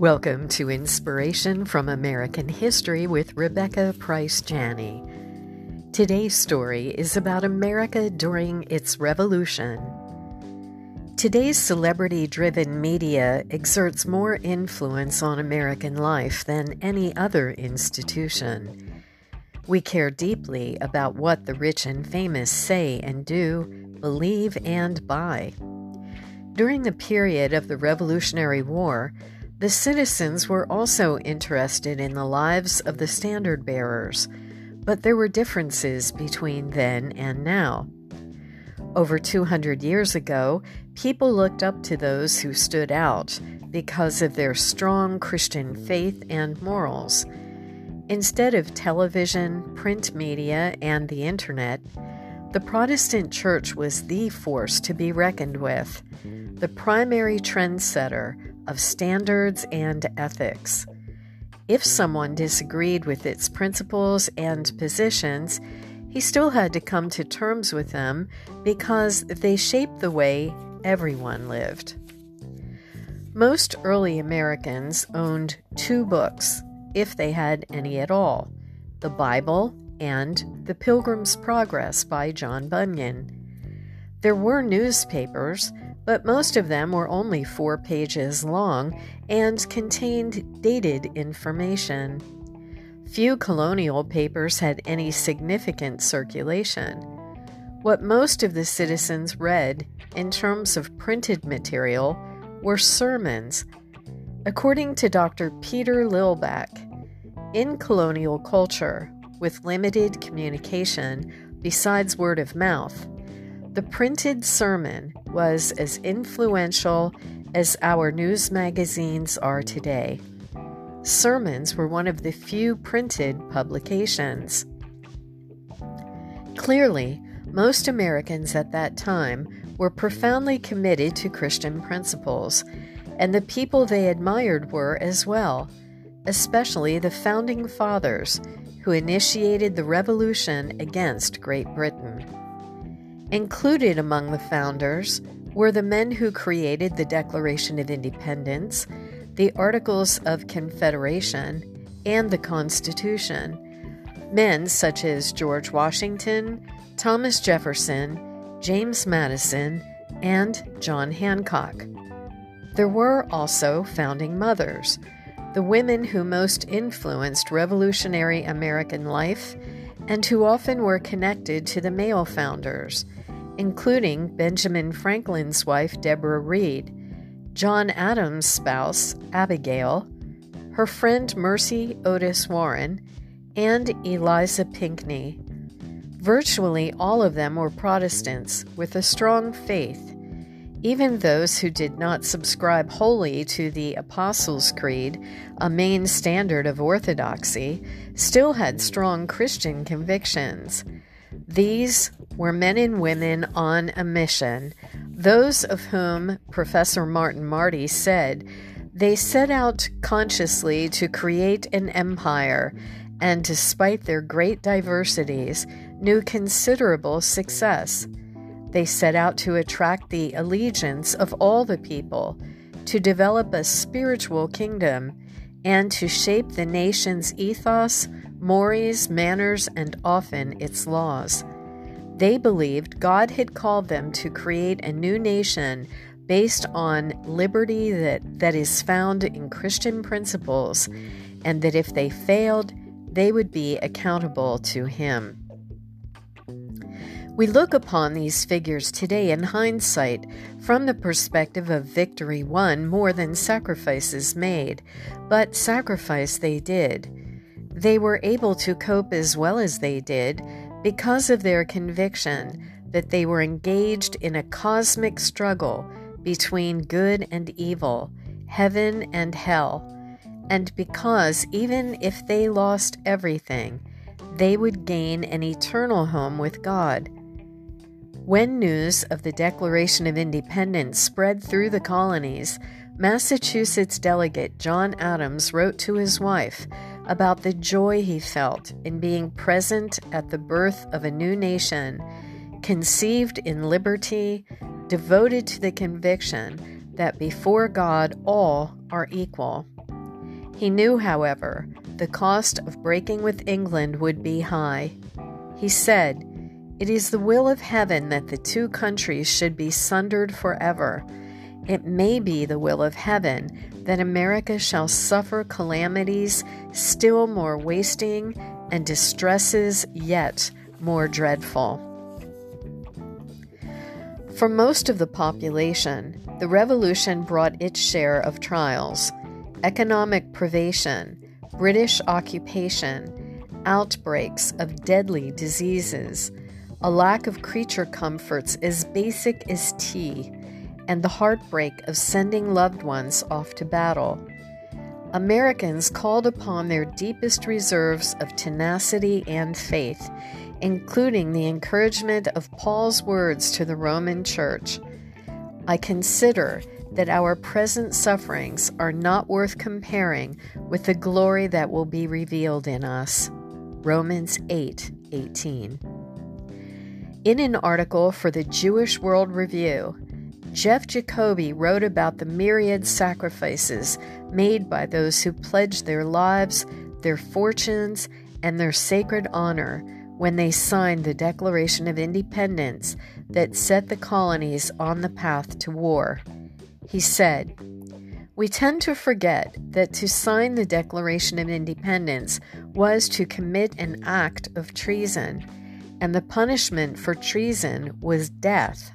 Welcome to Inspiration from American History with Rebecca Price Janney. Today's story is about America during its revolution. Today's celebrity driven media exerts more influence on American life than any other institution. We care deeply about what the rich and famous say and do, believe, and buy. During the period of the Revolutionary War, the citizens were also interested in the lives of the standard bearers, but there were differences between then and now. Over 200 years ago, people looked up to those who stood out because of their strong Christian faith and morals. Instead of television, print media, and the internet, the Protestant Church was the force to be reckoned with, the primary trendsetter of standards and ethics. If someone disagreed with its principles and positions, he still had to come to terms with them because they shaped the way everyone lived. Most early Americans owned two books, if they had any at all the Bible and The Pilgrim's Progress by John Bunyan. There were newspapers, but most of them were only four pages long and contained dated information. Few colonial papers had any significant circulation. What most of the citizens read, in terms of printed material, were sermons. According to Dr. Peter Lillback, in colonial culture, with limited communication besides word of mouth, the printed sermon was as influential as our news magazines are today. Sermons were one of the few printed publications. Clearly, most Americans at that time were profoundly committed to Christian principles, and the people they admired were as well, especially the founding fathers who initiated the revolution against Great Britain. Included among the founders were the men who created the Declaration of Independence, the Articles of Confederation, and the Constitution. Men such as George Washington, Thomas Jefferson, James Madison, and John Hancock. There were also founding mothers, the women who most influenced revolutionary American life and who often were connected to the male founders including Benjamin Franklin's wife, Deborah Read, John Adams' spouse, Abigail, her friend Mercy Otis Warren, and Eliza Pinckney. Virtually all of them were Protestants with a strong faith. Even those who did not subscribe wholly to the Apostles' Creed, a main standard of orthodoxy, still had strong Christian convictions. These were men and women on a mission, those of whom Professor Martin Marty said they set out consciously to create an empire and, despite their great diversities, knew considerable success. They set out to attract the allegiance of all the people, to develop a spiritual kingdom, and to shape the nation's ethos, mores, manners, and often its laws. They believed God had called them to create a new nation based on liberty that, that is found in Christian principles, and that if they failed, they would be accountable to Him. We look upon these figures today in hindsight from the perspective of victory won more than sacrifices made, but sacrifice they did. They were able to cope as well as they did because of their conviction that they were engaged in a cosmic struggle between good and evil, heaven and hell, and because even if they lost everything, they would gain an eternal home with God. When news of the Declaration of Independence spread through the colonies, Massachusetts delegate John Adams wrote to his wife about the joy he felt in being present at the birth of a new nation, conceived in liberty, devoted to the conviction that before God all are equal. He knew, however, the cost of breaking with England would be high. He said, It is the will of heaven that the two countries should be sundered forever. It may be the will of heaven that America shall suffer calamities still more wasting and distresses yet more dreadful. For most of the population, the revolution brought its share of trials economic privation, British occupation, outbreaks of deadly diseases, a lack of creature comforts as basic as tea, and the heartbreak of sending loved ones off to battle. Americans called upon their deepest reserves of tenacity and faith, including the encouragement of Paul's words to the Roman Church I consider that our present sufferings are not worth comparing with the glory that will be revealed in us. Romans 8 18. In an article for the Jewish World Review, Jeff Jacoby wrote about the myriad sacrifices made by those who pledged their lives, their fortunes, and their sacred honor when they signed the Declaration of Independence that set the colonies on the path to war. He said, We tend to forget that to sign the Declaration of Independence was to commit an act of treason, and the punishment for treason was death.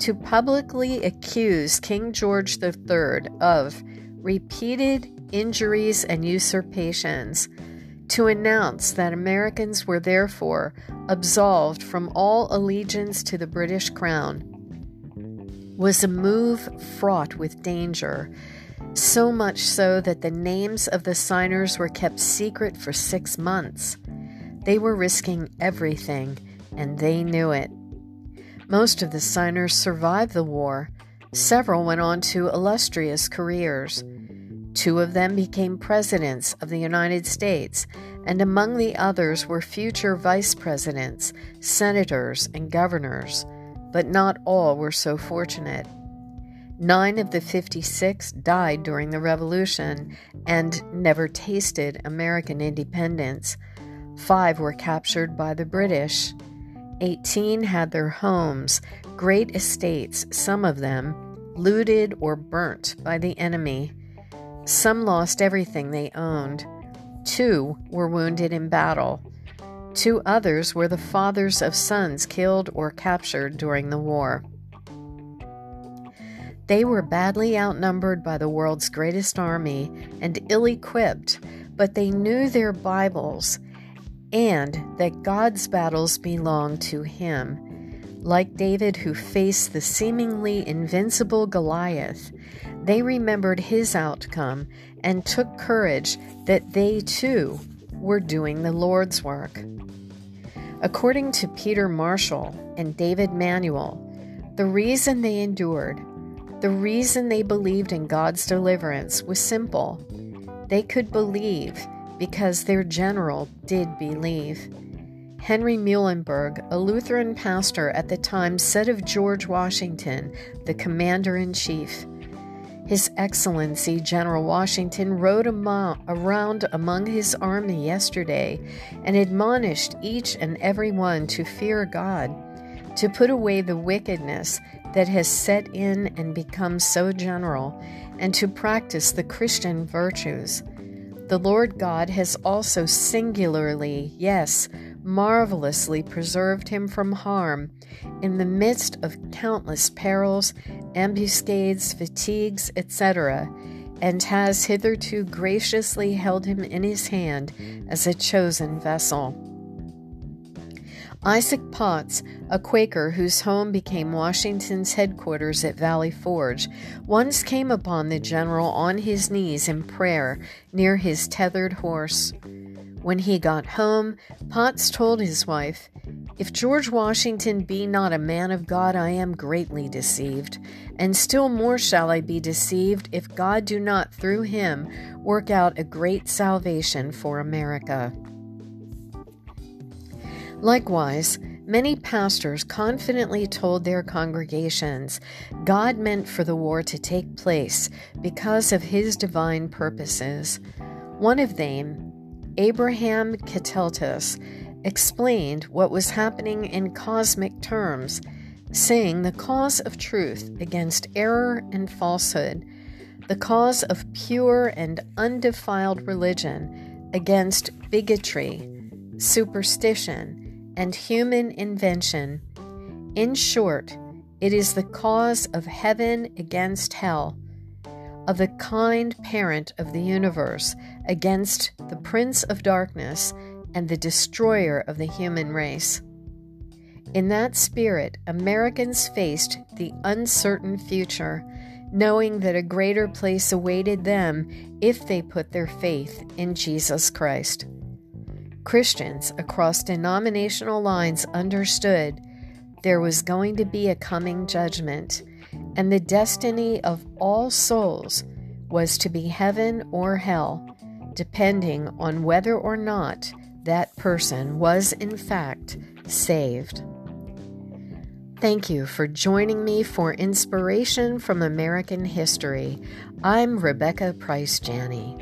To publicly accuse King George III of repeated injuries and usurpations, to announce that Americans were therefore absolved from all allegiance to the British Crown was a move fraught with danger, so much so that the names of the signers were kept secret for six months. They were risking everything, and they knew it. Most of the signers survived the war. Several went on to illustrious careers. Two of them became presidents of the United States, and among the others were future vice presidents, senators, and governors but not all were so fortunate. Nine of the 56 died during the Revolution and never tasted American independence. Five were captured by the British. 18 had their homes, great estates, some of them, looted or burnt by the enemy. Some lost everything they owned. Two were wounded in battle. Two others were the fathers of sons killed or captured during the war. They were badly outnumbered by the world's greatest army and ill equipped, but they knew their Bibles and that God's battles belong to Him. Like David, who faced the seemingly invincible Goliath, they remembered his outcome and took courage that they too were doing the Lord's work. According to Peter Marshall and David Manuel, the reason they endured, the reason they believed in God's deliverance was simple. They could believe because their general did believe. Henry Muhlenberg, a Lutheran pastor at the time, said of George Washington, the commander in chief, his Excellency General Washington rode around among his army yesterday and admonished each and every one to fear God, to put away the wickedness that has set in and become so general, and to practice the Christian virtues. The Lord God has also singularly, yes, marvelously preserved him from harm in the midst of countless perils, ambuscades, fatigues, etc., and has hitherto graciously held him in his hand as a chosen vessel. Isaac Potts, a Quaker whose home became Washington's headquarters at Valley Forge, once came upon the general on his knees in prayer near his tethered horse. When he got home, Potts told his wife, If George Washington be not a man of God, I am greatly deceived, and still more shall I be deceived if God do not through him work out a great salvation for America. Likewise, Many pastors confidently told their congregations God meant for the war to take place because of his divine purposes. One of them, Abraham Keteltas, explained what was happening in cosmic terms, saying the cause of truth against error and falsehood, the cause of pure and undefiled religion against bigotry, superstition, and human invention. In short, it is the cause of heaven against hell, of the kind parent of the universe against the prince of darkness and the destroyer of the human race. In that spirit, Americans faced the uncertain future, knowing that a greater place awaited them if they put their faith in Jesus Christ. Christians across denominational lines understood there was going to be a coming judgment, and the destiny of all souls was to be heaven or hell, depending on whether or not that person was in fact saved. Thank you for joining me for inspiration from American history. I'm Rebecca Price Janney.